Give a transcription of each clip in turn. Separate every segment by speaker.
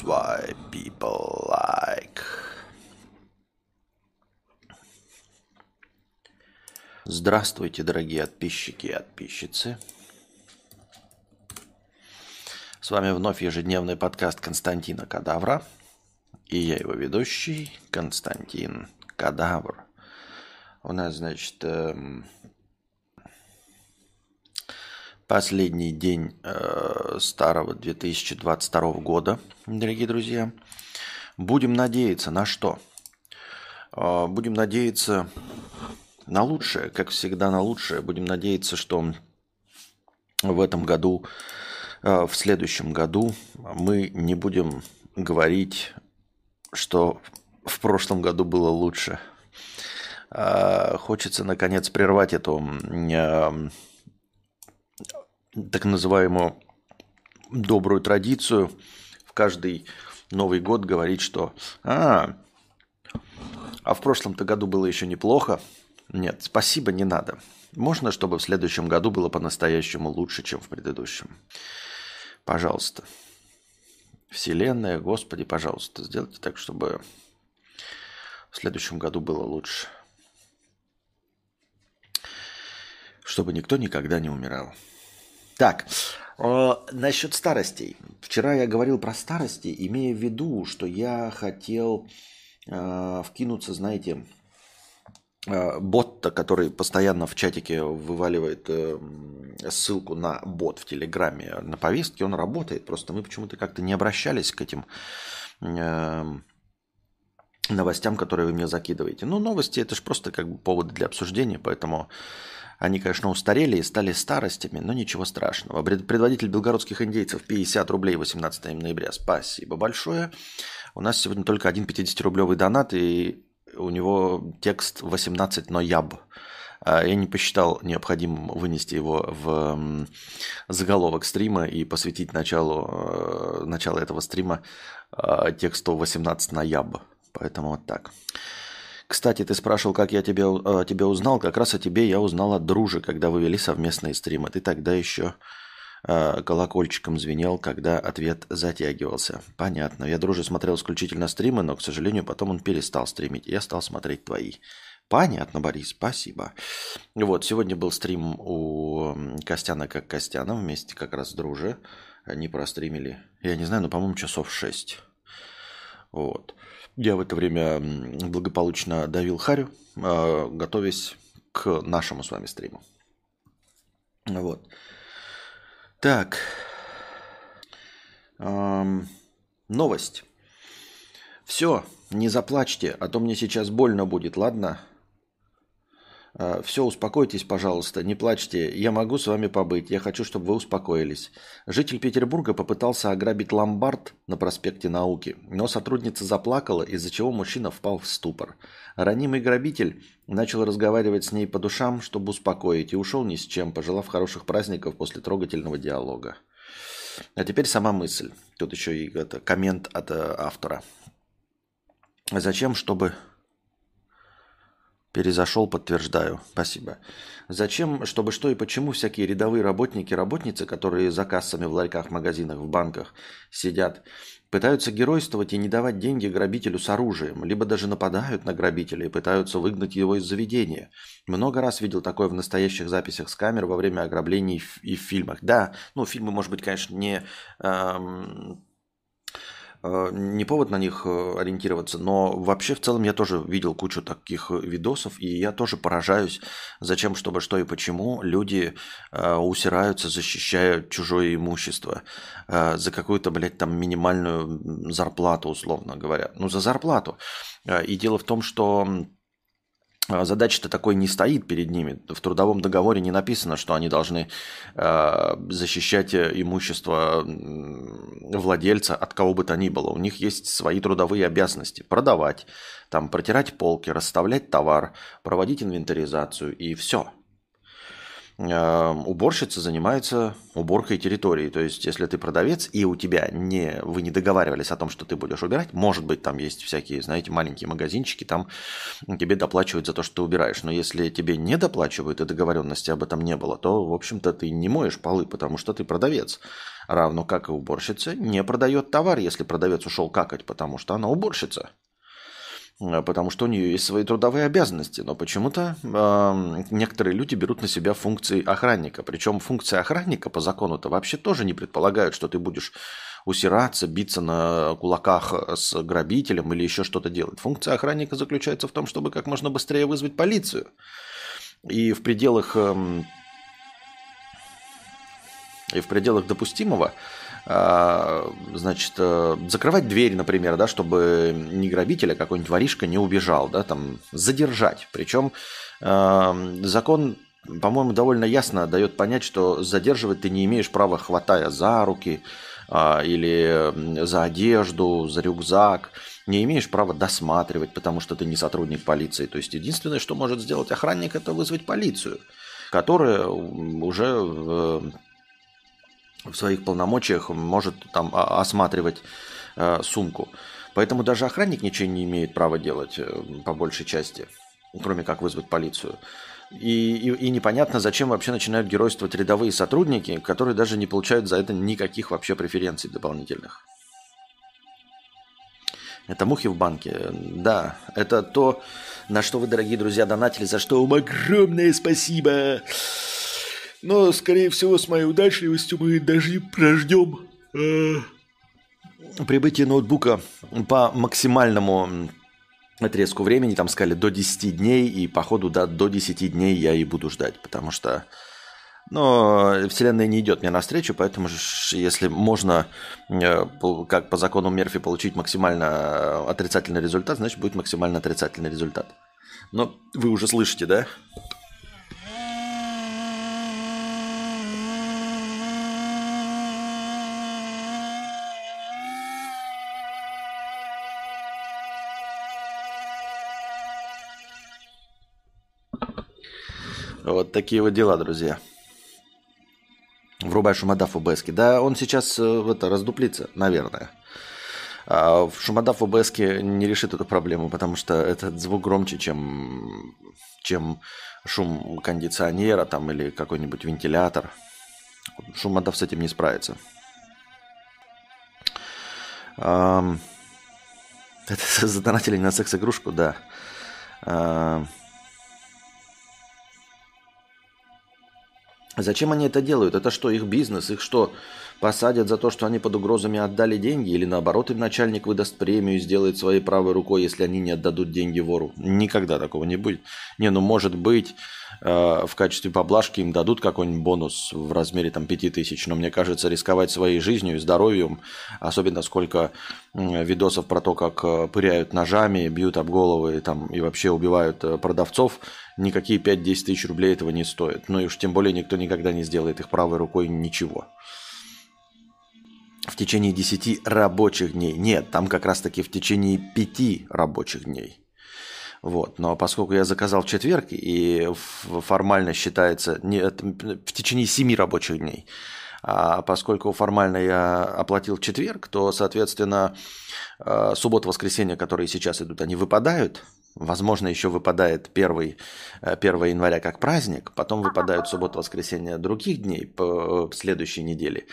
Speaker 1: That's why people like. Здравствуйте, дорогие подписчики и подписчицы. С вами вновь ежедневный подкаст Константина Кадавра. И я его ведущий Константин Кадавр. У нас, значит, эм, последний день э, старого 2022 года, дорогие друзья. Будем надеяться на что? Э, будем надеяться на лучшее, как всегда на лучшее. Будем надеяться, что в этом году, э, в следующем году мы не будем говорить, что в прошлом году было лучше. Э, хочется, наконец, прервать эту э, так называемую добрую традицию в каждый Новый год говорить, что а, а в прошлом-то году было еще неплохо. Нет, спасибо, не надо. Можно, чтобы в следующем году было по-настоящему лучше, чем в предыдущем. Пожалуйста. Вселенная, Господи, пожалуйста, сделайте так, чтобы в следующем году было лучше. Чтобы никто никогда не умирал. Так, э, насчет старостей. Вчера я говорил про старости, имея в виду, что я хотел э, вкинуться, знаете, э, бот который постоянно в чатике вываливает э, ссылку на бот в Телеграме, на повестке, он работает. Просто мы почему-то как-то не обращались к этим э, новостям, которые вы мне закидываете. Ну, новости это же просто как бы повод для обсуждения, поэтому они, конечно, устарели и стали старостями, но ничего страшного. Предводитель белгородских индейцев 50 рублей 18 ноября. Спасибо большое. У нас сегодня только один 50-рублевый донат, и у него текст 18 нояб. А я не посчитал необходимым вынести его в заголовок стрима и посвятить началу, э, началу этого стрима э, тексту 18 нояб. Поэтому вот так. Кстати, ты спрашивал, как я тебя, э, тебя узнал. Как раз о тебе я узнал от дружи, когда вы вели совместные стримы. Ты тогда еще э, колокольчиком звенел, когда ответ затягивался. Понятно. Я друже смотрел исключительно стримы, но, к сожалению, потом он перестал стримить. Я стал смотреть твои. Понятно, Борис, спасибо. Вот, сегодня был стрим у Костяна как Костяна вместе как раз с друже. Они простримили, я не знаю, но, по-моему, часов шесть. Вот. Я в это время благополучно давил харю, а, готовясь к нашему с вами стриму. Вот. Так. Эм, новость. Все, не заплачьте, а то мне сейчас больно будет, ладно? А, Все, успокойтесь, пожалуйста, не плачьте. Я могу с вами побыть. Я хочу, чтобы вы успокоились. Житель Петербурга попытался ограбить ломбард на проспекте Науки, но сотрудница заплакала, из-за чего мужчина впал в ступор. Ранимый грабитель начал разговаривать с ней по душам, чтобы успокоить, и ушел ни с чем, пожелав хороших праздников после трогательного диалога. А теперь сама мысль. Тут еще и это, коммент от э, автора. Зачем, чтобы Перезашел, подтверждаю. Спасибо. Зачем, чтобы что и почему всякие рядовые работники, работницы, которые за кассами в ларьках, магазинах, в банках сидят, пытаются геройствовать и не давать деньги грабителю с оружием, либо даже нападают на грабителя и пытаются выгнать его из заведения. Много раз видел такое в настоящих записях с камер во время ограблений и в фильмах. Да, ну фильмы, может быть, конечно, не... Эм не повод на них э, ориентироваться, но вообще в целом я тоже видел кучу таких видосов, и я тоже поражаюсь, зачем, чтобы что и почему люди э, усираются, защищая чужое имущество за какую-то, блядь, там минимальную зарплату, условно говоря. Ну, за зарплату. И дело в том, что задача-то такой не стоит перед ними. В трудовом договоре не написано, что они должны э, защищать имущество владельца от кого бы то ни было. У них есть свои трудовые обязанности. Продавать, там, протирать полки, расставлять товар, проводить инвентаризацию и все. Э, уборщица занимается уборкой территории. То есть, если ты продавец, и у тебя не, вы не договаривались о том, что ты будешь убирать, может быть, там есть всякие, знаете, маленькие магазинчики, там тебе доплачивают за то, что ты убираешь. Но если тебе не доплачивают и договоренности об этом не было, то, в общем-то, ты не моешь полы, потому что ты продавец. Равно как и уборщица не продает товар, если продавец ушел какать, потому что она уборщица. Э, потому что у нее есть свои трудовые обязанности. Но почему-то э, некоторые люди берут на себя функции охранника. Причем функции охранника по закону-то вообще тоже не предполагают, что ты будешь усираться, биться на кулаках с грабителем или еще что-то делать. Функция охранника заключается в том, чтобы как можно быстрее вызвать полицию. И в пределах, э, и в пределах допустимого значит, э, закрывать дверь, например, да, чтобы не грабитель, а какой-нибудь воришка не убежал, да, там, задержать. Причем э, закон, по-моему, довольно ясно дает понять, что задерживать ты не имеешь права, хватая за руки э, или за одежду, за рюкзак, не имеешь права досматривать, потому что ты не сотрудник полиции. То есть единственное, что может сделать охранник, это вызвать полицию, которая уже в своих полномочиях может там осматривать э, сумку. Поэтому даже охранник ничего не имеет права делать э, по большей части, кроме как вызвать полицию. И, и, и непонятно, зачем вообще начинают геройствовать рядовые сотрудники, которые даже не получают за это никаких вообще преференций дополнительных. Это мухи в банке. Да, это то, на что вы, дорогие друзья, донатили, за что вам огромное спасибо. Но, скорее всего, с моей удачливостью мы даже прождем э, прибытие ноутбука по максимальному отрезку времени. Там сказали до 10 дней, и походу да, до 10 дней я и буду ждать, потому что но Вселенная не идет мне навстречу, поэтому если можно, э, как по закону Мерфи, получить максимально отрицательный результат, значит будет максимально отрицательный результат. Но вы уже слышите, да? Вот такие вот дела, друзья. Врубай шумодав ОБС. Да, он сейчас в это раздуплится, наверное. А шумодав ОБС не решит эту проблему, потому что этот звук громче, чем, чем шум кондиционера там, или какой-нибудь вентилятор. Шумодав с этим не справится. Это задонатили на секс-игрушку, да. Зачем они это делают? Это что, их бизнес? Их что, посадят за то, что они под угрозами отдали деньги? Или наоборот, им начальник выдаст премию и сделает своей правой рукой, если они не отдадут деньги вору? Никогда такого не будет. Не, ну может быть, э, в качестве поблажки им дадут какой-нибудь бонус в размере там 5000, но мне кажется, рисковать своей жизнью и здоровьем, особенно сколько видосов про то, как э, пыряют ножами, бьют об головы там, и вообще убивают э, продавцов, никакие 5-10 тысяч рублей этого не стоят. Ну и уж тем более никто никогда не сделает их правой рукой ничего. В течение 10 рабочих дней. Нет, там как раз таки в течение 5 рабочих дней. Вот. Но поскольку я заказал в четверг, и формально считается не, в течение 7 рабочих дней, а поскольку формально я оплатил четверг, то, соответственно, э, суббота-воскресенье, которые сейчас идут, они выпадают – Возможно, еще выпадает 1, 1 э, января как праздник, потом выпадают суббота-воскресенье других дней по э, следующей неделе.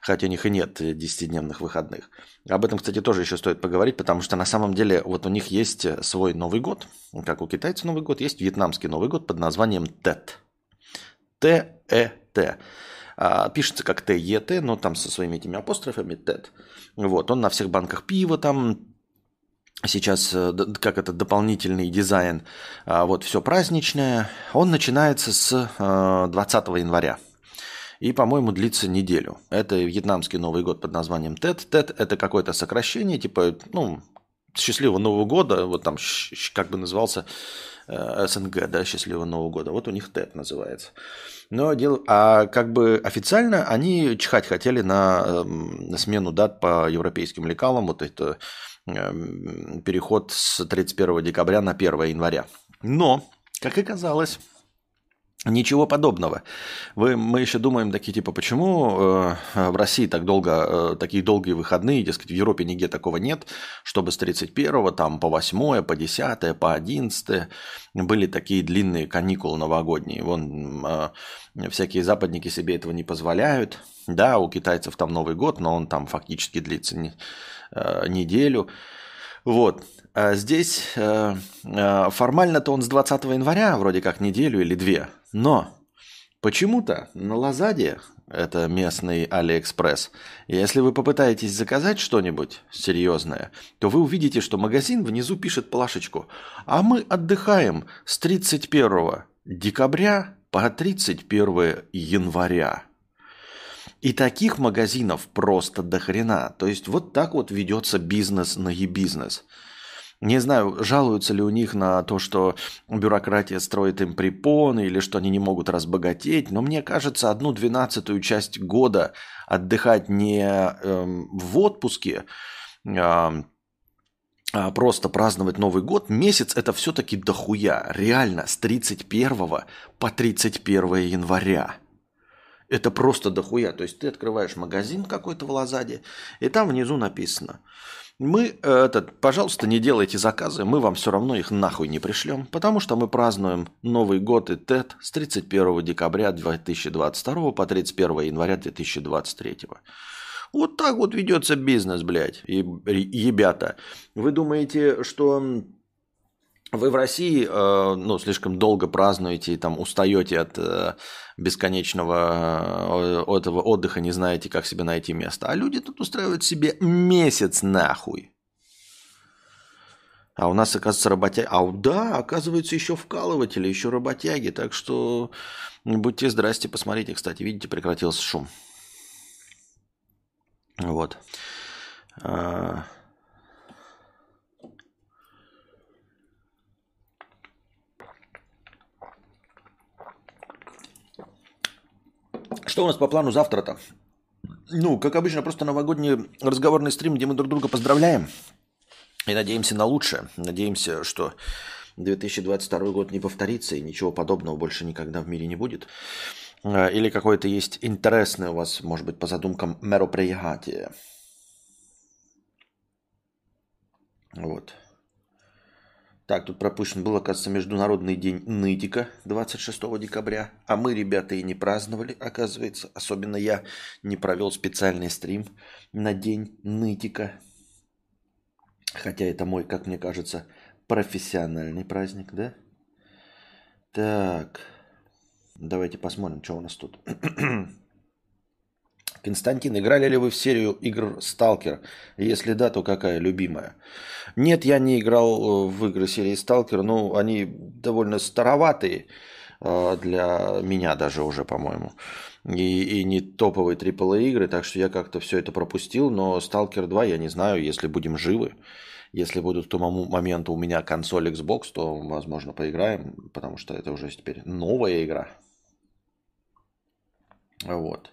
Speaker 1: Хотя у них и нет 10-дневных выходных. Об этом, кстати, тоже еще стоит поговорить, потому что на самом деле вот у них есть свой Новый год, как у китайцев Новый год, есть вьетнамский Новый год под названием ТЭТ. Т-Э-Т. А, пишется как Т-Е-Т, но там со своими этими апострофами ТЭТ. Вот, он на всех банках пива там сейчас э, как это дополнительный дизайн, а, вот все праздничное, он начинается с 20 э, января. И, по-моему, длится неделю. Это вьетнамский Новый год под названием ТЭТ. ТЭТ – это какое-то сокращение, типа, ну, счастливого Нового года, вот там как бы назывался э, СНГ, да, счастливого Нового года. Вот у них ТЭТ называется. Но дело, а как бы официально они чихать хотели на, на смену дат по европейским лекалам, вот это Эм, переход с 31 декабря на 1 января. Но, как оказалось, Ничего подобного. Вы, мы еще думаем такие, типа, почему э, в России так долго, э, такие долгие выходные, дескать, в Европе нигде такого нет, чтобы с 31 там, по 8 по 10 по 11 были такие длинные каникулы новогодние. Вон э, всякие западники себе этого не позволяют. Да, у китайцев там Новый год, но он там фактически длится не, э, неделю. Вот. А здесь э, э, формально-то он с 20 января, вроде как неделю или две. Но почему-то на Лазаде, это местный Алиэкспресс, если вы попытаетесь заказать что-нибудь серьезное, то вы увидите, что магазин внизу пишет плашечку «А мы отдыхаем с 31 декабря по 31 января». И таких магазинов просто до хрена. То есть вот так вот ведется бизнес на e-business. Не знаю, жалуются ли у них на то, что бюрократия строит им препоны или что они не могут разбогатеть, но мне кажется, одну двенадцатую часть года отдыхать не эм, в отпуске, э, а просто праздновать Новый год, месяц это все-таки дохуя. Реально, с 31 по 31 января. Это просто дохуя. То есть ты открываешь магазин какой-то в Лазаде, и там внизу написано – мы, э, этот, пожалуйста, не делайте заказы, мы вам все равно их нахуй не пришлем, потому что мы празднуем Новый год и ТЭТ с 31 декабря 2022 по 31 января 2023. Вот так вот ведется бизнес, блядь, и, ребята. Вы думаете, что вы в России э, ну, слишком долго празднуете и там устаете от э, бесконечного э, этого отдыха, не знаете, как себе найти место. А люди тут устраивают себе месяц нахуй. А у нас, оказывается, работяги. А да, оказывается, еще вкалыватели, еще работяги. Так что будьте здрасте, посмотрите. Кстати, видите, прекратился шум. Вот. Что у нас по плану завтра-то? Ну, как обычно, просто новогодний разговорный стрим, где мы друг друга поздравляем. И надеемся на лучшее. Надеемся, что 2022 год не повторится и ничего подобного больше никогда в мире не будет. А, или какое-то есть интересное у вас, может быть, по задумкам мероприятие. Вот. Так, тут пропущен был, оказывается, Международный день нытика 26 декабря. А мы, ребята, и не праздновали, оказывается. Особенно я не провел специальный стрим на день нытика. Хотя это мой, как мне кажется, профессиональный праздник, да? Так, давайте посмотрим, что у нас тут. Константин, играли ли вы в серию игр Сталкер? Если да, то какая любимая? Нет, я не играл э, в игры серии Сталкер, но они довольно староватые э, для меня даже уже, по-моему. И, и не топовые AAA игры, так что я как-то все это пропустил. Но Сталкер 2 я не знаю, если будем живы. Если будут к тому моменту у меня консоль Xbox, то, возможно, поиграем, потому что это уже теперь новая игра. Вот.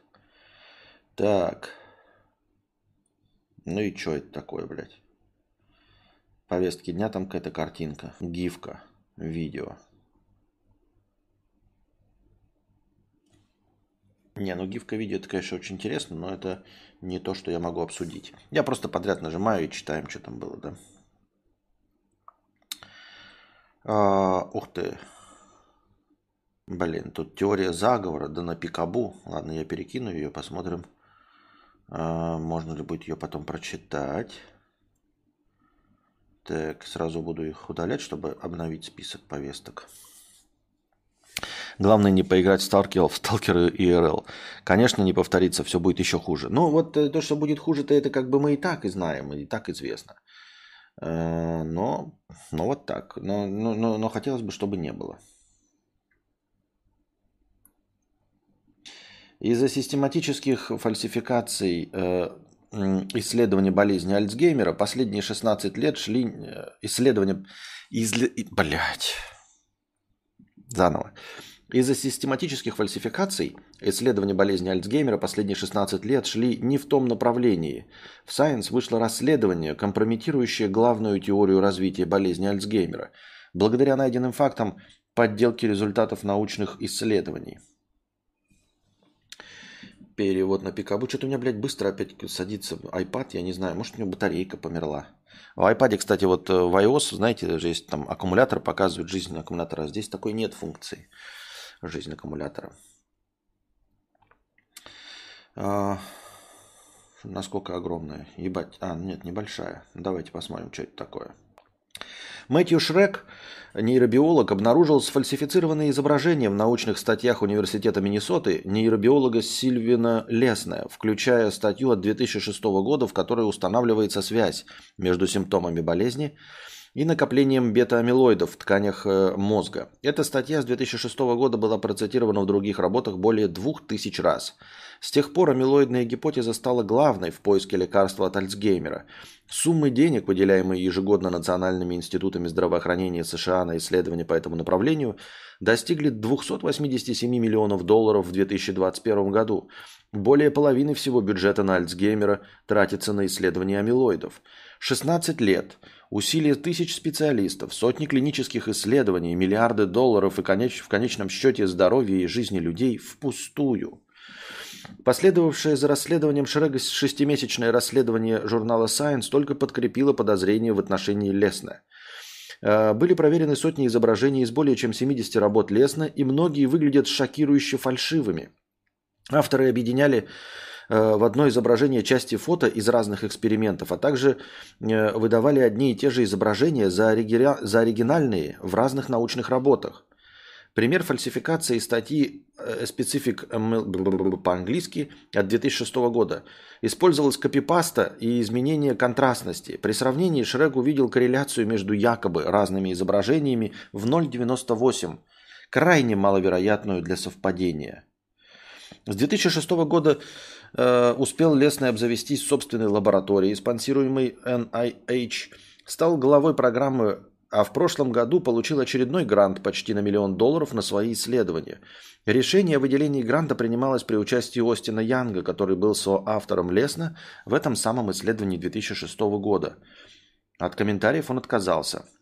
Speaker 1: Так. Ну и что это такое, блядь? Повестки дня там какая-то картинка. Гифка. Видео. Не, ну гифка видео это, конечно, очень интересно, но это не то, что я могу обсудить. Я просто подряд нажимаю и читаем, что там было, да. А, ух ты. Блин, тут теория заговора, да на пикабу. Ладно, я перекину ее, посмотрим. А, можно ли будет ее потом прочитать. Так, сразу буду их удалять, чтобы обновить список повесток. Главное не поиграть в Сталкер, в Сталкер и ИРЛ. Конечно, не повторится, все будет еще хуже. Ну, вот э, то, что будет хуже-то, это как бы мы и так и знаем, и так известно. Э, но, но вот так. Но, но, но, но хотелось бы, чтобы не было. Из-за систематических фальсификаций э, исследования болезни Альцгеймера последние 16 лет шли э, исследования... Изле... Блять. Заново. Из-за систематических фальсификаций исследования болезни Альцгеймера последние 16 лет шли не в том направлении. В Science вышло расследование, компрометирующее главную теорию развития болезни Альцгеймера. Благодаря найденным фактам подделки результатов научных исследований. Перевод на пикабу. Что-то у меня, блядь, быстро опять садится iPad, я не знаю, может у него батарейка померла. В iPad, кстати, вот э, в iOS, знаете, даже есть там аккумулятор, показывает жизнь аккумулятора. Здесь такой нет функции жизнь аккумулятора. А, насколько огромная? Ебать. А, нет, небольшая. Давайте посмотрим, что это такое. Мэтью Шрек, нейробиолог, обнаружил сфальсифицированные изображения в научных статьях Университета Миннесоты нейробиолога Сильвина Лесная, включая статью от 2006 года, в которой устанавливается связь между симптомами болезни и накоплением бета-амилоидов в тканях э, мозга. Эта статья с 2006 года была процитирована в других работах более 2000 раз. С тех пор амилоидная гипотеза стала главной в поиске лекарства от Альцгеймера. Суммы денег, выделяемые ежегодно национальными институтами здравоохранения США на исследования по этому направлению, достигли 287 миллионов долларов в 2021 году. Более половины всего бюджета на Альцгеймера тратится на исследования амилоидов. 16 лет – Усилия тысяч специалистов, сотни клинических исследований, миллиарды долларов и в конечном счете здоровья и жизни людей впустую. Последовавшее за расследованием Шрега шестимесячное расследование журнала Science только подкрепило подозрения в отношении Лесна. Э, были проверены сотни изображений из более чем 70 работ Лесна, и многие выглядят шокирующе фальшивыми. Авторы объединяли Э, в одно изображение части фото из разных экспериментов, а также э, выдавали одни и те же изображения за, оригина... за оригинальные в разных научных работах. Пример фальсификации статьи э, Specific по-английски от 2006 года. Использовалась копипаста и изменение контрастности. При сравнении Шрек увидел корреляцию между якобы разными изображениями в 0,98, крайне маловероятную для совпадения. С 2006 года Э, успел Лесный обзавестись собственной лабораторией, спонсируемой NIH, стал главой программы, а в прошлом году получил очередной грант почти на миллион долларов на свои исследования. Решение о выделении гранта принималось при участии Остина Янга, который был соавтором Лесна в этом самом исследовании 2006 года. От комментариев он отказался –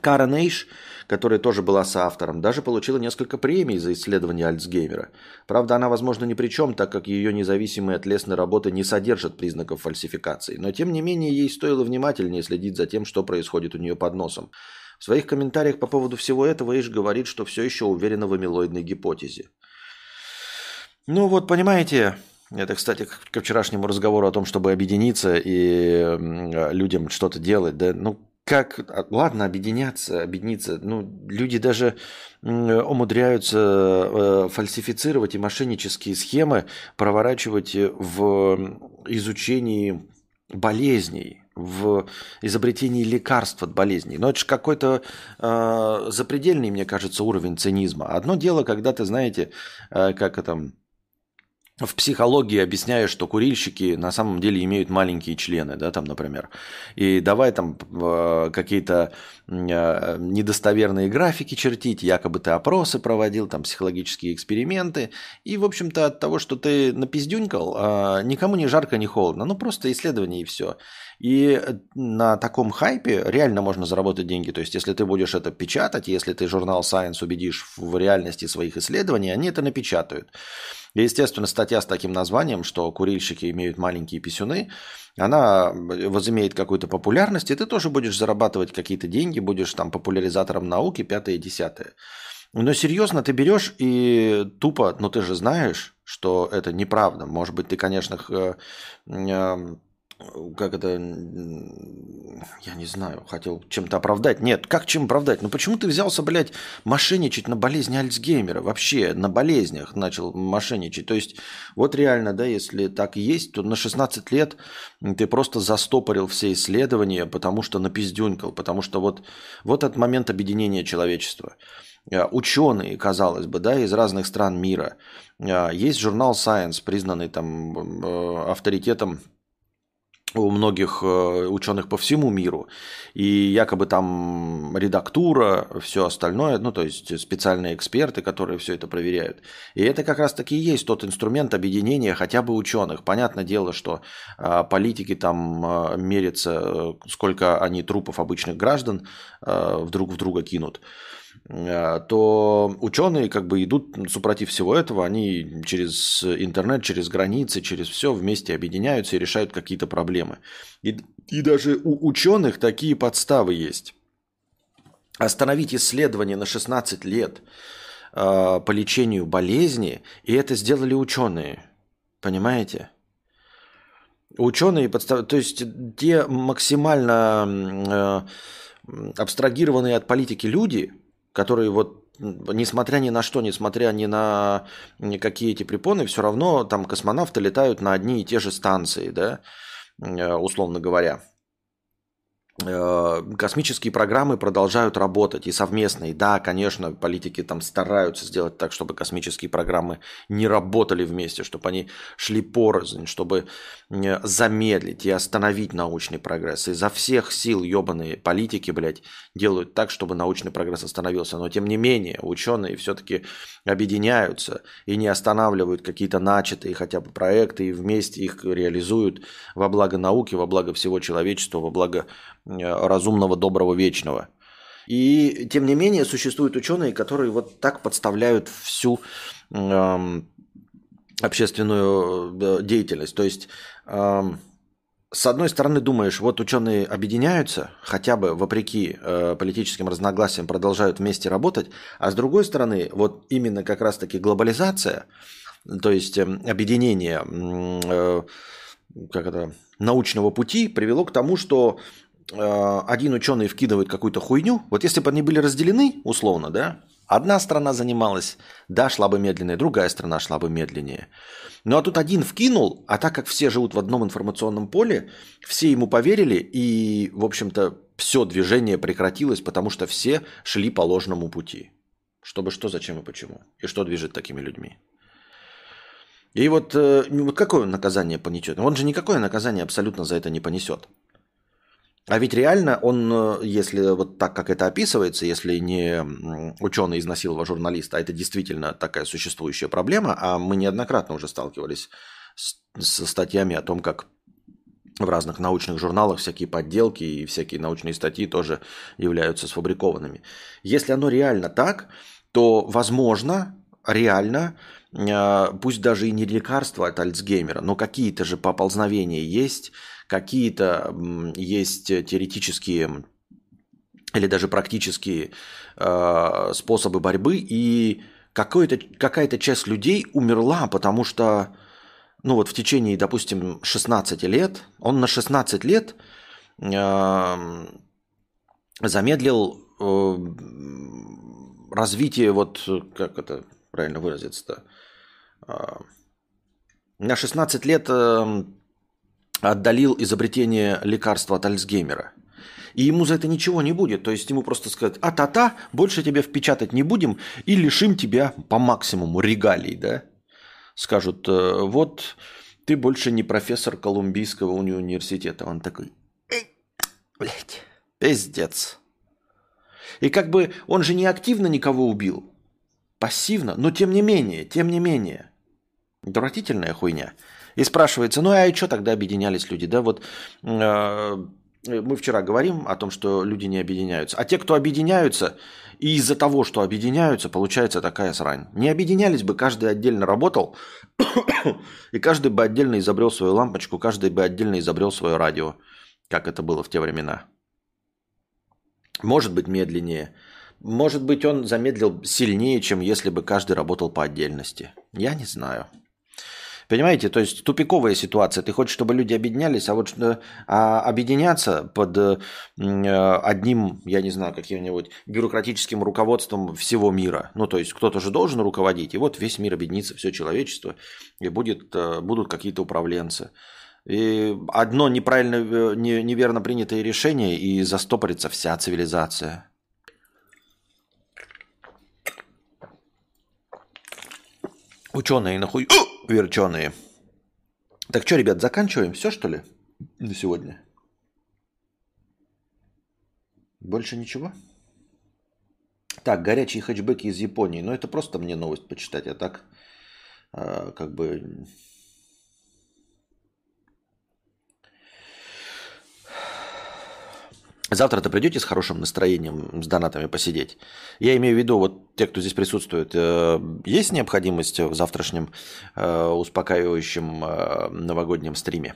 Speaker 1: Кара Нейш, которая тоже была соавтором, даже получила несколько премий за исследование Альцгеймера. Правда, она, возможно, ни при чем, так как ее независимые от лесной работы не содержат признаков фальсификации. Но, тем не менее, ей стоило внимательнее следить за тем, что происходит у нее под носом. В своих комментариях по поводу всего этого Эйш говорит, что все еще уверена в амилоидной гипотезе. Ну вот, понимаете, это, кстати, к вчерашнему разговору о том, чтобы объединиться и людям что-то делать. Да, ну, как, а, ладно, объединяться, объединиться, ну, люди даже умудряются э, фальсифицировать и мошеннические схемы проворачивать в изучении болезней, в изобретении лекарств от болезней. Но это же какой-то э, запредельный, мне кажется, уровень цинизма. Одно дело, когда ты, знаете, э, как это в психологии объясняю, что курильщики на самом деле имеют маленькие члены, да, там, например. И давай там э, какие-то э, недостоверные графики чертить, якобы ты опросы проводил, там, психологические эксперименты. И, в общем-то, от того, что ты напиздюнькал, э, никому не жарко, не холодно. Ну, просто исследование и все. И на таком хайпе реально можно заработать деньги. То есть, если ты будешь это печатать, если ты журнал Science убедишь в реальности своих исследований, они это напечатают. И, естественно, статья с таким названием, что курильщики имеют маленькие писюны, она возымеет какую-то популярность, и ты тоже будешь зарабатывать какие-то деньги, будешь там популяризатором науки, пятое, десятое. Но серьезно, ты берешь и тупо, ну ты же знаешь, что это неправда. Может быть, ты, конечно, как это, я не знаю, хотел чем-то оправдать. Нет, как чем оправдать? Ну почему ты взялся, блядь, мошенничать на болезни Альцгеймера? Вообще на болезнях начал мошенничать. То есть вот реально, да, если так есть, то на 16 лет ты просто застопорил все исследования, потому что напиздюнькал, потому что вот, вот этот момент объединения человечества. Э, ученые, казалось бы, да, из разных стран мира. Э, есть журнал Science, признанный там э, авторитетом у многих э, ученых по всему миру. И якобы там редактура, все остальное, ну то есть специальные эксперты, которые все это проверяют. И это как раз таки и есть тот инструмент объединения хотя бы ученых. Понятное дело, что э, политики там э, мерятся, сколько они трупов обычных граждан вдруг в друга кинут. Э, то ученые как бы идут супротив всего этого, они через интернет, через границы, через все вместе объединяются и решают какие-то проблемы. И, и даже у ученых такие подставы есть. Остановить исследование на 16 лет э, по лечению болезни, и это сделали ученые. Понимаете? Ученые подстав... То есть те максимально э, абстрагированные от политики люди, которые вот несмотря ни на что, несмотря ни на какие эти препоны, все равно там космонавты летают на одни и те же станции, да, э, условно говоря. Э, космические программы продолжают работать и совместные. Да, конечно, политики там стараются сделать так, чтобы космические программы не работали вместе, чтобы они шли порознь, чтобы э, замедлить и остановить научный прогресс. Изо всех сил ебаные политики, блядь, делают так, чтобы научный прогресс остановился. Но тем не менее, ученые все-таки объединяются и не останавливают какие-то начатые хотя бы проекты и вместе их реализуют во благо науки, во благо всего человечества, во благо разумного, доброго, вечного. И тем не менее существуют ученые, которые вот так подставляют всю э, общественную э, деятельность. То есть, э, с одной стороны, думаешь, вот ученые объединяются, хотя бы вопреки э, политическим разногласиям продолжают вместе работать, а с другой стороны, вот именно как раз-таки глобализация, то есть э, объединение э, как это, научного пути привело к тому, что Э, один ученый вкидывает какую-то хуйню, вот если бы они были разделены, условно, да, одна страна занималась, да, шла бы медленнее, другая страна шла бы медленнее. Ну а тут один вкинул, а так как все живут в одном информационном поле, все ему поверили, и, в общем-то, все движение прекратилось, потому что все шли по ложному пути. Чтобы что, зачем и почему. И что движет такими людьми. И вот, э, вот какое наказание понесет? Он же никакое наказание абсолютно за это не понесет. А ведь реально он, э, если вот так, как это описывается, если не ученый изнасиловал журналиста, а это действительно такая существующая проблема, а мы неоднократно уже сталкивались с, со статьями о том, как в разных научных журналах всякие подделки и всякие научные статьи тоже являются сфабрикованными. Если оно реально так, то, возможно, реально, э, пусть даже и не лекарство от Альцгеймера, но какие-то же поползновения есть – какие-то есть теоретические или даже практические э, способы борьбы, и какая-то часть людей умерла, потому что, ну вот в течение, допустим, 16 лет, он на 16 лет э, замедлил э, развитие, вот как это правильно выразиться-то, э, на 16 лет э, отдалил изобретение лекарства от Альцгеймера. И ему за это ничего не будет. То есть ему просто сказать, а та-та, больше тебе впечатать не будем и лишим тебя по максимуму регалий, да? Скажут, «Э, вот ты больше не профессор Колумбийского университета. Он такой, блядь, пиздец. И как бы он же не активно никого убил, пассивно, но тем не менее, тем не менее. Отвратительная хуйня. И спрашивается, ну а что тогда объединялись люди? Да, вот э, мы вчера говорим о том, что люди не объединяются. А те, кто объединяются, и из-за того, что объединяются, получается такая срань. Не объединялись бы, каждый отдельно работал, и каждый бы отдельно изобрел свою лампочку, каждый бы отдельно изобрел свое радио, как это было в те времена. Может быть медленнее, может быть он замедлил сильнее, чем если бы каждый работал по отдельности. Я не знаю. Понимаете, то есть тупиковая ситуация. Ты хочешь, чтобы люди объединялись, а вот а объединяться под э, одним, я не знаю, каким-нибудь бюрократическим руководством всего мира. Ну, то есть кто-то же должен руководить, и вот весь мир объединится, все человечество, и будет, э, будут какие-то управленцы. И одно неправильно, э, неверно принятое решение, и застопорится вся цивилизация. Ученые нахуй верченые. Так что, ребят, заканчиваем все, что ли, на сегодня? Больше ничего? Так, горячие хэтчбеки из Японии. Ну, это просто мне новость почитать, а так э, как бы... Завтра-то придете с хорошим настроением, с донатами посидеть. Я имею в виду, вот те, кто здесь присутствует, э, есть необходимость в завтрашнем э, успокаивающем э, новогоднем стриме?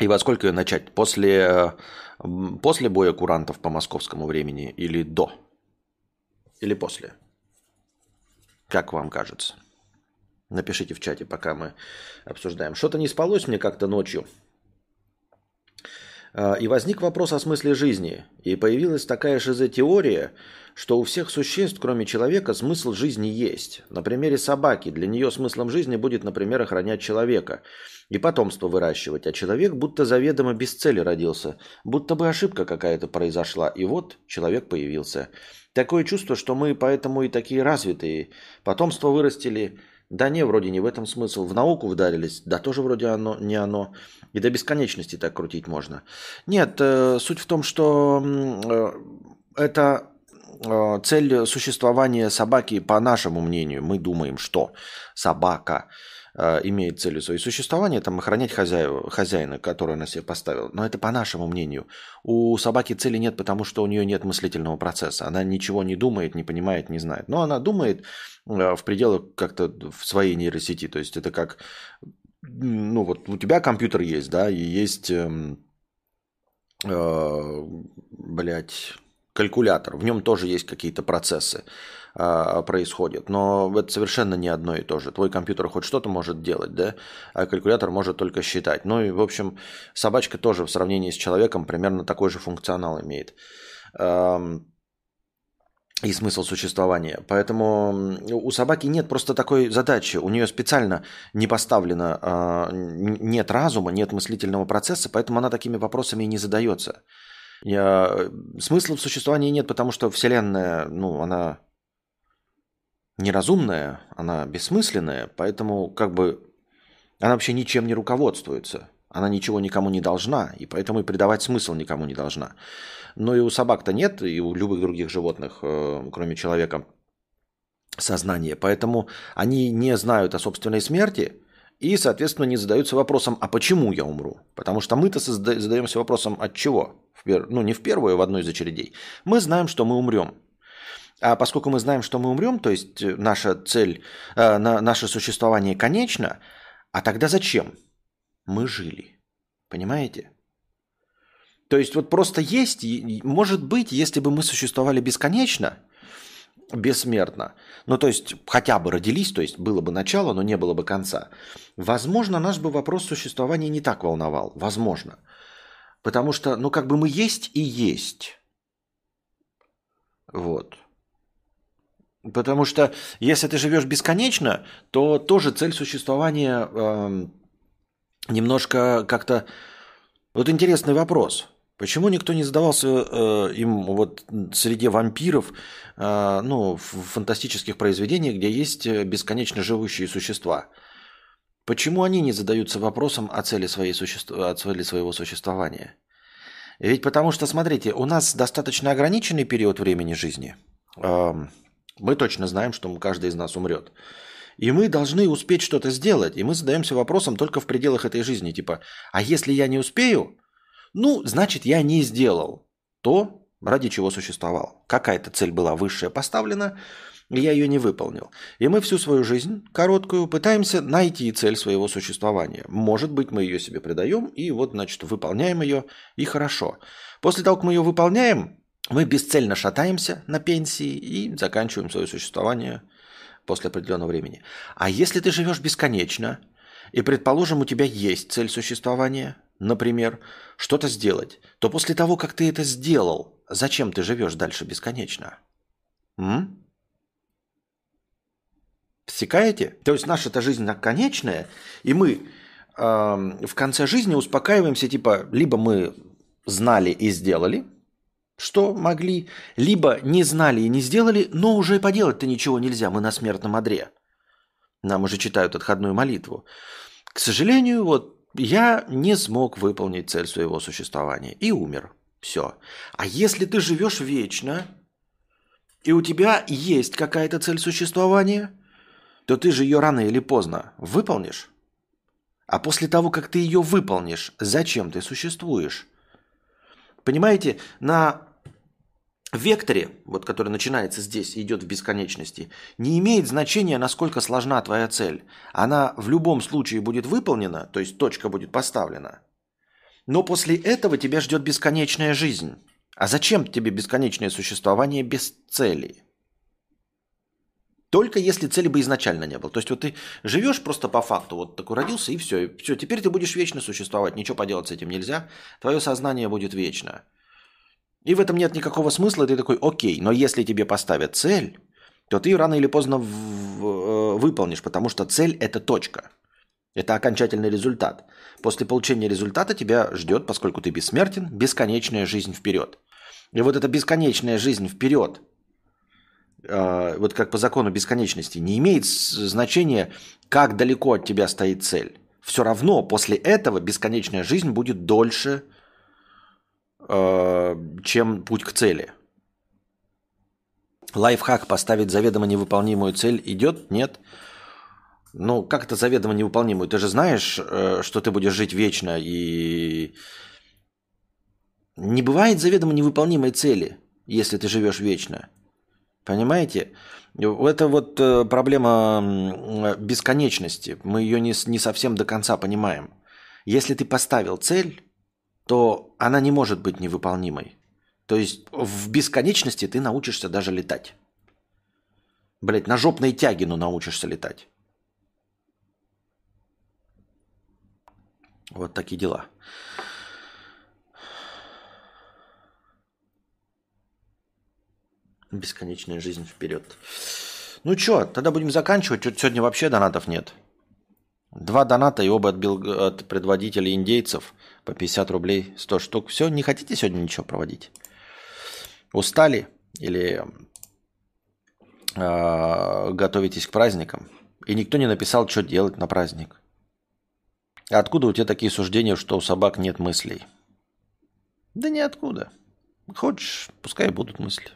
Speaker 1: И во сколько ее начать? После, после боя курантов по московскому времени или до? Или после? Как вам кажется? Напишите в чате, пока мы обсуждаем. Что-то не спалось мне как-то ночью. А, и возник вопрос о смысле жизни. И появилась такая шизотеория, что у всех существ, кроме человека, смысл жизни есть. На примере собаки. Для нее смыслом жизни будет, например, охранять человека и потомство выращивать. А человек будто заведомо без цели родился. Будто бы ошибка какая-то произошла. И вот человек появился. Такое чувство, что мы поэтому и такие развитые. Потомство вырастили. Да не, вроде не в этом смысл. В науку вдарились. Да тоже вроде оно, не оно. И до бесконечности так крутить можно. Нет, э, суть в том, что э, это э, цель существования собаки, по нашему мнению, мы думаем, что собака имеет целью своего существования, там охранять хозяев, хозяина, который она себе поставила. Но это по нашему мнению. У собаки цели нет, потому что у нее нет мыслительного процесса. Она ничего не думает, не понимает, не знает. Но она думает в пределах как-то в своей нейросети. То есть это как ну вот у тебя компьютер есть, да, и есть, э, э, блядь, калькулятор. В нем тоже есть какие-то процессы э, происходят. Но это совершенно не одно и то же. Твой компьютер хоть что-то может делать, да, а калькулятор может только считать. Ну и, в общем, собачка тоже в сравнении с человеком примерно такой же функционал имеет. И смысл существования. Поэтому у собаки нет просто такой задачи. У нее специально не поставлено, а, нет разума, нет мыслительного процесса, поэтому она такими вопросами и не задается. Я, смысла в существовании нет, потому что Вселенная, ну, она неразумная, она бессмысленная, поэтому как бы она вообще ничем не руководствуется. Она ничего никому не должна, и поэтому и придавать смысл никому не должна. Но и у собак-то нет, и у любых других животных, э, кроме человека, сознания. Поэтому они не знают о собственной смерти и, соответственно, не задаются вопросом, а почему я умру? Потому что мы-то задаемся вопросом, от чего? Ну, не в первую, а в одной из очередей. Мы знаем, что мы умрем. А поскольку мы знаем, что мы умрем, то есть э, наша цель, э, наше существование конечно, а тогда зачем? Мы жили. Понимаете? То есть вот просто есть, может быть, если бы мы существовали бесконечно, бессмертно, ну то есть хотя бы родились, то есть было бы начало, но не было бы конца, возможно, наш бы вопрос существования не так волновал, возможно. Потому что, ну как бы мы есть и есть. Вот. Потому что если ты живешь бесконечно, то тоже цель существования э, немножко как-то... Вот интересный вопрос. Почему никто не задавался э, им вот среди вампиров, э, ну, в фантастических произведениях, где есть э, бесконечно живущие существа? Почему они не задаются вопросом о цели, своей суще... о цели своего существования? Ведь потому что, смотрите, у нас достаточно ограниченный период времени жизни. Э, мы точно знаем, что каждый из нас умрет. И мы должны успеть что-то сделать. И мы задаемся вопросом только в пределах этой жизни. Типа, а если я не успею, ну, значит, я не сделал то, ради чего существовал. Какая-то цель была высшая поставлена, и я ее не выполнил. И мы всю свою жизнь, короткую, пытаемся найти цель своего существования. Может быть, мы ее себе придаем, и вот, значит, выполняем ее, и хорошо. После того, как мы ее выполняем, мы бесцельно шатаемся на пенсии и заканчиваем свое существование после определенного времени. А если ты живешь бесконечно, и, предположим, у тебя есть цель существования – например, что-то сделать, то после того, как ты это сделал, зачем ты живешь дальше бесконечно? М? Всекаете? То есть наша-то жизнь конечная, и мы э, в конце жизни успокаиваемся, типа, либо мы знали и сделали, что могли, либо не знали и не сделали, но уже поделать-то ничего нельзя, мы на смертном одре. Нам уже читают отходную молитву. К сожалению, вот я не смог выполнить цель своего существования и умер. Все. А если ты живешь вечно, и у тебя есть какая-то цель существования, то ты же ее рано или поздно выполнишь. А после того, как ты ее выполнишь, зачем ты существуешь? Понимаете, на векторе, вот, который начинается здесь и идет в бесконечности, не имеет значения, насколько сложна твоя цель. Она в любом случае будет выполнена, то есть точка будет поставлена. Но после этого тебя ждет бесконечная жизнь. А зачем тебе бесконечное существование без цели? Только если цели бы изначально не было. То есть вот ты живешь просто по факту, вот такой родился и все. И все, теперь ты будешь вечно существовать, ничего поделать с этим нельзя. Твое сознание будет вечно. И в этом нет никакого смысла, ты такой, окей, но если тебе поставят цель, то ты рано или поздно в, э, выполнишь, потому что цель – это точка. Это окончательный результат. После получения результата тебя ждет, поскольку ты бессмертен, бесконечная жизнь вперед. И вот эта бесконечная жизнь вперед, э, вот как по закону бесконечности, не имеет значения, как далеко от тебя стоит цель. Все равно после этого бесконечная жизнь будет дольше, чем путь к цели. Лайфхак поставить заведомо невыполнимую цель идет? Нет. Ну, как это заведомо невыполнимую? Ты же знаешь, э, что ты будешь жить вечно и не бывает заведомо невыполнимой цели, если ты живешь вечно. Понимаете? Это вот э, проблема бесконечности. Мы ее не, не совсем до конца понимаем. Если ты поставил цель, то она не может быть невыполнимой. То есть в бесконечности ты научишься даже летать. Блять, на жопной тяге, но научишься летать. Вот такие дела. Бесконечная жизнь вперед. Ну что, тогда будем заканчивать. Что сегодня вообще донатов нет. Два доната и оба от, бел... от предводителей индейцев по 50 рублей 100 штук. Все, не хотите сегодня ничего проводить? Устали или э, готовитесь к праздникам? И никто не написал, что делать на праздник. Откуда у тебя такие суждения, что у собак нет мыслей? Да ниоткуда. Хочешь, пускай будут мысли.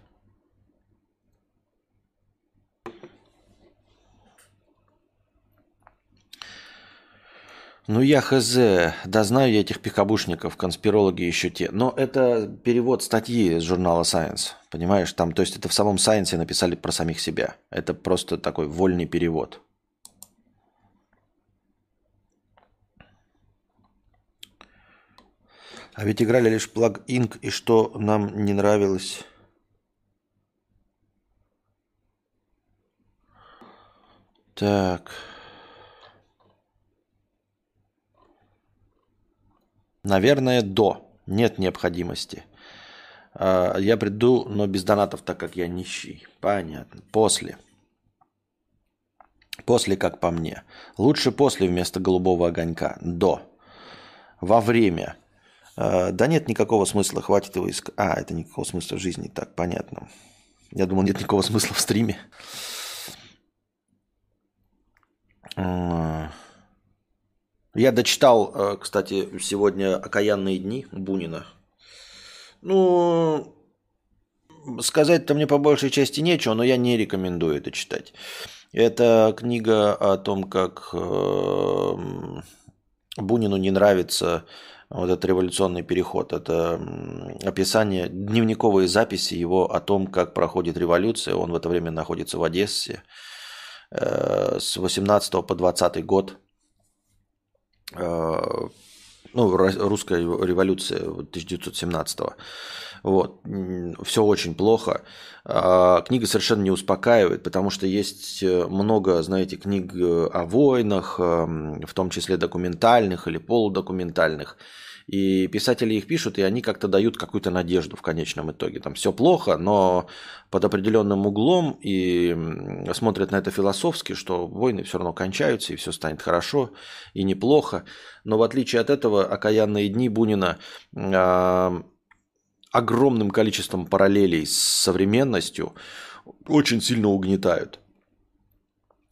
Speaker 1: Ну я хз, да знаю я этих пикабушников, конспирологи еще те. Но это перевод статьи из журнала Science, понимаешь? Там, то есть это в самом Science написали про самих себя. Это просто такой вольный перевод. А ведь играли лишь Inc. и что нам не нравилось? Так. Наверное, до. Нет необходимости. А, я приду, но без донатов, так как я нищий. Понятно. После. После, как по мне. Лучше после вместо голубого огонька. До. Во время. А, да нет никакого смысла, хватит его искать. А, это никакого смысла в жизни. Так, понятно. Я думал, нет никакого смысла в стриме. Я дочитал, э, кстати, сегодня «Окаянные дни» Бунина. Ну, сказать-то мне по большей части нечего, но я не рекомендую это читать. Это книга о том, как э, Бунину не нравится вот этот революционный переход. Это описание, дневниковые записи его о том, как проходит революция. Он в это время находится в Одессе э, с 18 по 20 год – ну, русская революция 1917 -го. Вот. Все очень плохо. А, книга совершенно не успокаивает, потому что есть э, много, знаете, книг э, о войнах, эм, в том числе документальных или полудокументальных. И писатели их пишут, и они как-то дают какую-то надежду в конечном итоге. Там все плохо, но под определенным углом и смотрят на это философски, что войны все равно кончаются, и все станет хорошо и неплохо. Но в отличие от этого, окаянные дни Бунина э, огромным количеством параллелей с современностью очень сильно угнетают.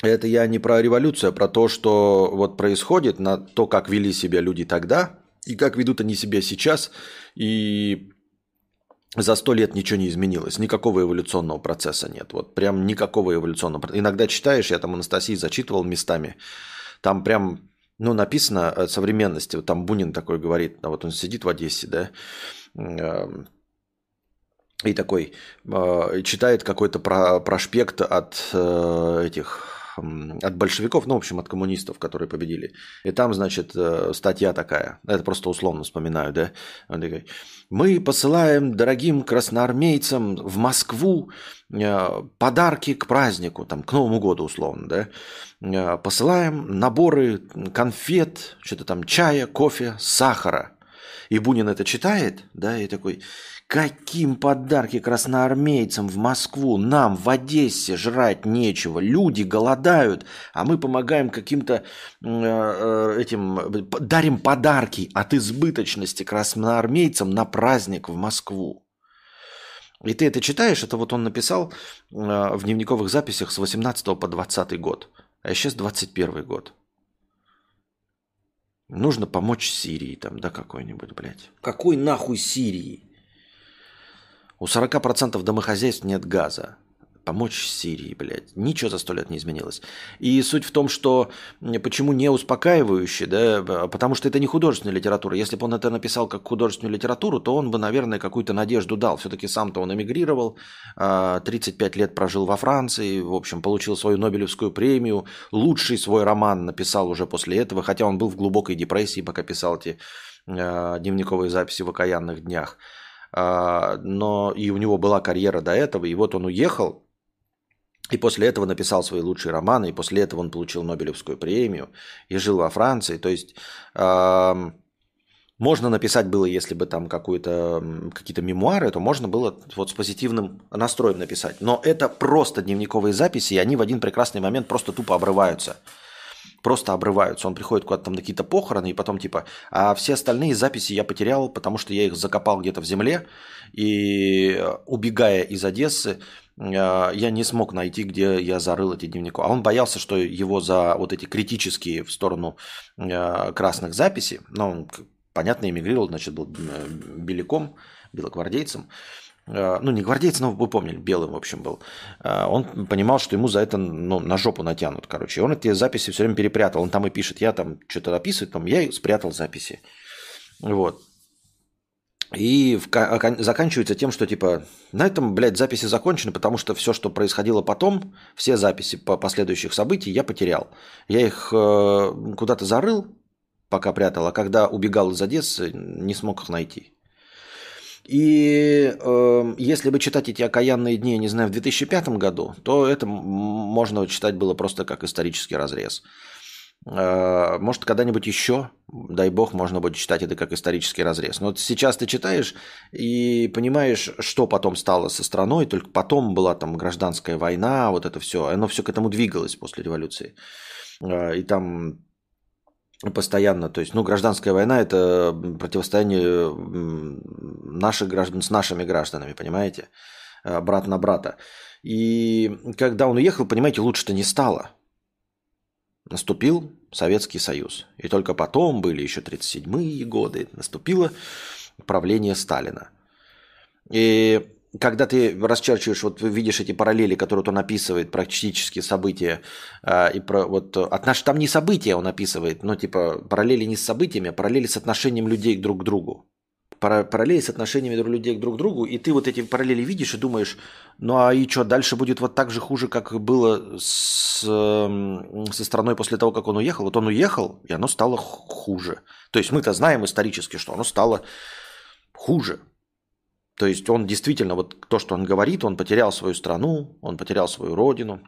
Speaker 1: Это я не про революцию, а про то, что вот происходит, на то, как вели себя люди тогда, и как ведут они себя сейчас, и за сто лет ничего не изменилось, никакого эволюционного процесса нет. Вот прям никакого эволюционного процесса. Иногда читаешь, я там Анастасии зачитывал местами, там прям ну, написано о современности. Вот там Бунин такой говорит, а вот он сидит в Одессе, да, эм, и такой э, читает какой-то про, прошпект от э, этих от большевиков, ну, в общем, от коммунистов, которые победили. И там, значит, э, статья такая, это просто условно вспоминаю, да, мы посылаем дорогим красноармейцам в Москву э, подарки к празднику, там, к Новому году условно, да, э, посылаем наборы конфет, что-то там чая, кофе, сахара. И Бунин это читает, да, и такой, Каким подарки красноармейцам в Москву? Нам в Одессе жрать нечего. Люди голодают, а мы помогаем каким-то э, э этим, дарим подарки от избыточности красноармейцам на праздник в Москву. И ты это читаешь, это вот он написал э, в дневниковых записях с 18 по 20 год. А сейчас 21 год. Нужно помочь Сирии там, да, какой-нибудь, блядь. Какой нахуй Сирии? У 40% домохозяйств нет газа. Помочь Сирии, блядь. Ничего за сто лет не изменилось. И суть в том, что почему не успокаивающе, да, потому что это не художественная литература. Если бы он это написал как художественную литературу, то он бы, наверное, какую-то надежду дал. Все-таки сам-то он эмигрировал, 35 а, лет прожил во Франции, в общем, получил свою Нобелевскую премию. Лучший свой роман написал уже после этого, хотя он был в глубокой депрессии, пока писал эти а, дневниковые записи в окаянных днях. А, но и у него была карьера до этого, и вот он уехал, и после этого написал свои лучшие романы, и после этого он получил Нобелевскую премию и жил во Франции. То есть можно написать было, если бы там какие-то мемуары, то можно было вот с позитивным настроем написать. Но это просто дневниковые записи, и они в один прекрасный момент просто тупо обрываются просто обрываются. Он приходит куда-то там на какие-то похороны, и потом типа, а все остальные записи я потерял, потому что я их закопал где-то в земле, и э, убегая из Одессы, э, я не смог найти, где я зарыл эти дневники. А он боялся, что его за вот эти критические в сторону э, красных записей, ну, он, понятно, эмигрировал, значит, был беляком, белогвардейцем, ну не гвардейец, но вы помнили, белым, в общем, был, э, он понимал, что ему за это ну, на жопу натянут, короче. И он эти записи все время перепрятал. Он там и пишет, я там что-то описываю, там, я спрятал записи. Вот. И в, заканчивается тем, что типа на этом, блядь, записи закончены, потому что все, что происходило потом, все записи по последующих событий я потерял. Я их э, куда-то зарыл, пока прятал, а когда убегал из Одессы, не смог их найти. И э, если бы читать эти окаянные дни, не знаю, в 2005 году, то это можно читать было просто как исторический разрез. Э, может, когда-нибудь еще, дай бог, можно будет читать это как исторический разрез. Но вот сейчас ты читаешь и понимаешь, что потом стало со страной, только потом была там гражданская война, вот это все, оно все к этому двигалось после революции. Э, и там постоянно. То есть, ну, гражданская война – это противостояние наших граждан с нашими гражданами, понимаете? Э, брат на брата. И когда он уехал, понимаете, лучше-то не стало. Наступил Советский Союз. И только потом были еще 37-е годы, наступило правление Сталина. И когда ты расчерчиваешь, вот видишь эти параллели, которые он описывает, практически события, э, и про вот отнош... там не события он описывает, но типа параллели не с событиями, а параллели с отношением людей друг к другу. Параллели с отношениями людей друг к другу, и ты вот эти параллели видишь и думаешь, ну а и что, дальше будет вот так же хуже, как было с, со страной после того, как он уехал. Вот он уехал, и оно стало хуже. То есть мы-то знаем исторически, что оно стало хуже. То есть он действительно, вот то, что он говорит, он потерял свою страну, он потерял свою родину,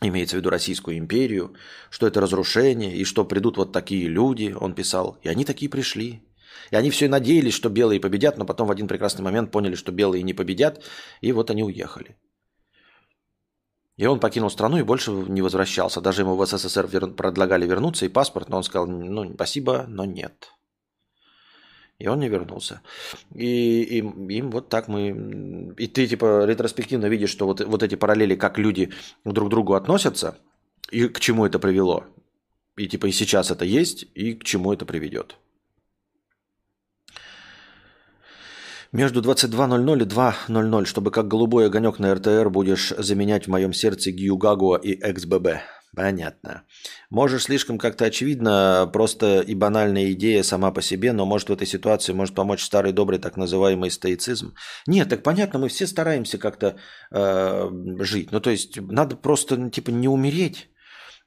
Speaker 1: имеется в виду Российскую империю, что это разрушение, и что придут вот такие люди, он писал. И они такие пришли. И они все надеялись, что белые победят, но потом в один прекрасный момент поняли, что белые не победят, и вот они уехали. И он покинул страну и больше не возвращался. Даже ему в СССР предлагали вернуться и паспорт, но он сказал, ну, спасибо, но нет. И он не вернулся. И, и им вот так мы... И ты типа ретроспективно видишь, что вот, вот эти параллели, как люди друг к другу относятся, и к чему это привело. И типа и сейчас это есть, и к чему это приведет. Между 22.00 и 2.00, чтобы как голубой огонек на РТР будешь заменять в моем сердце Гью Гагуа и XBB. Понятно. Можешь слишком как-то очевидно, просто и банальная идея сама по себе, но может в этой ситуации может помочь старый добрый так называемый стоицизм. Нет, так понятно, мы все стараемся как-то э, жить. Ну то есть надо просто ну, типа не умереть,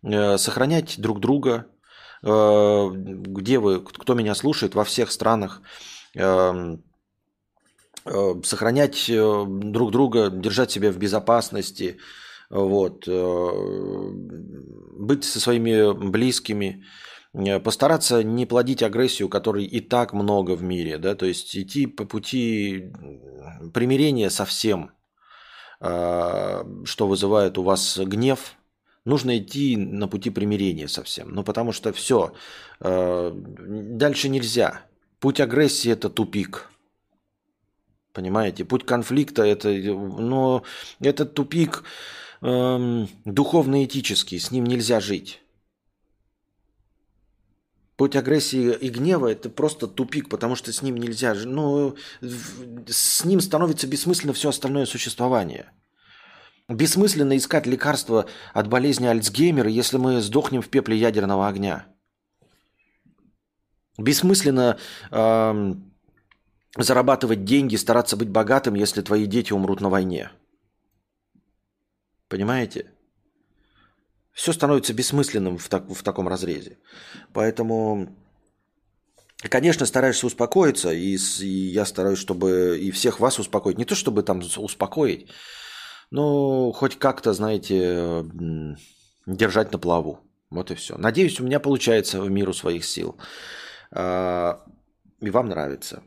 Speaker 1: э, сохранять друг друга. Э, где вы, кто меня слушает во всех странах. Э, э, сохранять э, друг друга, держать себя в безопасности, вот, э, быть со своими близкими, э, постараться не плодить агрессию, которой и так много в мире, да, то есть идти по пути примирения со всем, э, что вызывает у вас гнев, нужно идти на пути примирения со всем, ну потому что все, дальше нельзя. Путь агрессии – это тупик. Понимаете? Путь конфликта – это, ну, это тупик, эм, духовно-этический, с ним нельзя жить. Путь агрессии и гнева – это просто тупик, потому что с ним нельзя. Ну, с ним становится бессмысленно все остальное существование. Бессмысленно искать лекарства от болезни Альцгеймера, если мы сдохнем в пепле ядерного огня. Бессмысленно эм, зарабатывать деньги, стараться быть богатым, если твои дети умрут на войне. Понимаете? Все становится бессмысленным в, так, в таком разрезе. Поэтому, конечно, стараешься успокоиться, и, и я стараюсь, чтобы и всех вас успокоить. Не то, чтобы там успокоить, но хоть как-то, знаете, держать на плаву. Вот и все. Надеюсь, у меня получается в миру своих сил. А, и вам нравится.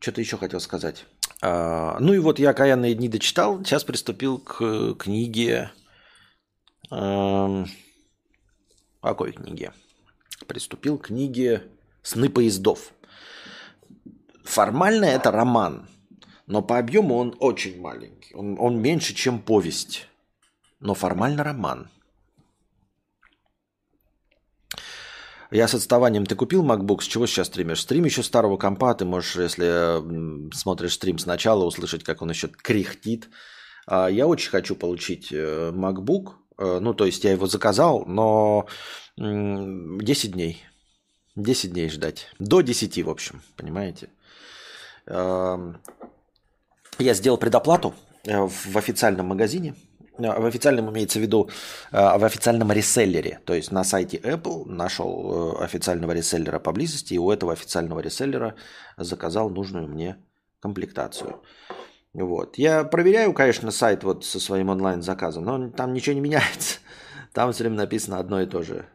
Speaker 1: Что-то еще хотел сказать. А, ну и вот я «Каянные дни» дочитал, сейчас приступил к книге... какой книге? Приступил к книге «Сны поездов». Формально это роман, но по объему он очень маленький. Он, он меньше, чем повесть, но формально роман – Я с отставанием. Ты купил MacBook? С чего сейчас стримишь? Стрим еще старого компа. Ты можешь, если смотришь стрим сначала, услышать, как он еще кряхтит. А, я очень хочу получить э, MacBook. Э, ну, то есть я его заказал, но 10 дней. 10 дней ждать. До 10, в общем, понимаете? Я сделал предоплату э, в официальном магазине – в официальном имеется в виду э, в официальном реселлере. То есть на сайте Apple нашел э, официального реселлера поблизости, и у этого официального реселлера заказал нужную мне комплектацию. Вот. Я проверяю, конечно, сайт вот со своим онлайн-заказом, но там ничего не меняется. Там все время написано одно и то же.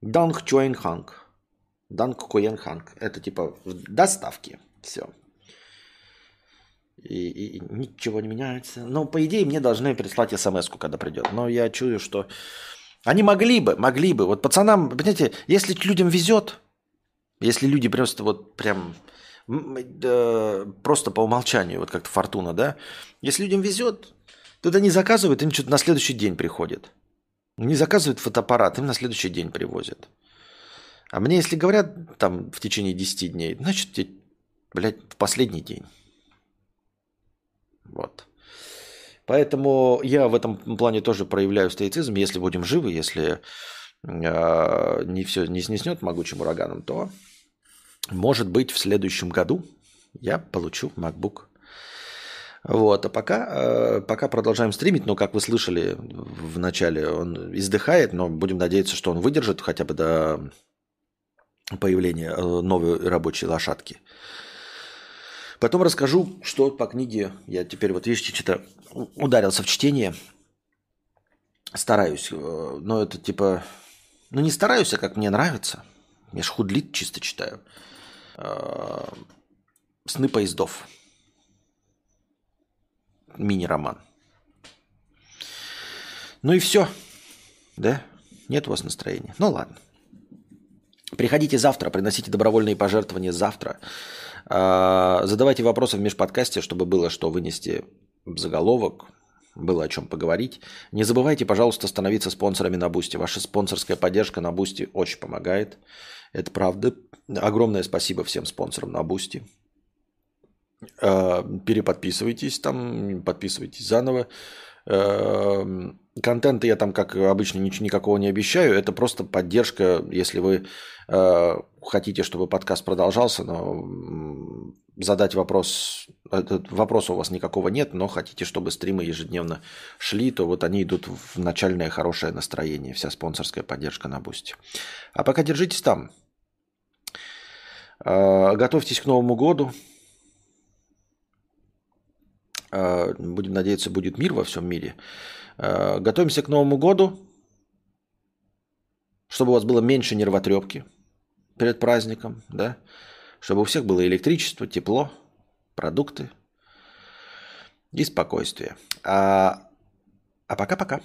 Speaker 1: Данг Чуэн Ханг. Данг Куэн Ханг. Это типа в доставке. Все и, и ничего не меняется. Но, по идее, мне должны прислать смс когда придет. Но я чую, что они могли бы, могли бы. Вот пацанам, понимаете, если людям везет, если люди просто вот прям э, просто по умолчанию, вот как-то фортуна, да, если людям везет, то они заказывают, им что-то на следующий день приходит. Не заказывают фотоаппарат, им на следующий день привозят. А мне, если говорят там в течение 10 дней, значит, блядь, в последний день. Вот. Поэтому я в этом плане тоже проявляю стоицизм. Если будем живы, если э, не все не снеснет могучим ураганом, то, может быть, в следующем году я получу MacBook. Вот, а пока, э, пока продолжаем стримить, но, как вы слышали в начале, он издыхает, но будем надеяться, что он выдержит хотя бы до появления э, новой рабочей лошадки. Потом расскажу, что по книге я теперь вот, видите, что-то ударился в чтение. Стараюсь, э, но это типа... Ну, не стараюсь, а как мне нравится. Я ж худлит чисто читаю. Э, «Сны поездов». Мини-роман. Ну и все. Да? Нет у вас настроения. Ну ладно. Приходите завтра, приносите добровольные пожертвования завтра. А, задавайте вопросы в межподкастье, чтобы было что вынести в заголовок, было о чем поговорить. Не забывайте, пожалуйста, становиться спонсорами на Boosty. Ваша спонсорская поддержка на Boosty очень помогает. Это правда. Огромное спасибо всем спонсорам на Boosty. А, переподписывайтесь там, подписывайтесь заново. Контента я там, как обычно, ничего никакого не обещаю. Это просто поддержка, если вы э, хотите, чтобы подкаст продолжался, но задать вопрос, этот вопроса у вас никакого нет, но хотите, чтобы стримы ежедневно шли, то вот они идут в начальное хорошее настроение, вся спонсорская поддержка на бусте. А пока держитесь там. Э, готовьтесь к Новому году. Э, будем надеяться, будет мир во всем мире. Э, готовимся к Новому году, чтобы у вас было меньше нервотрепки перед праздником, да? Чтобы у всех было электричество, тепло, продукты и спокойствие. А, а пока-пока.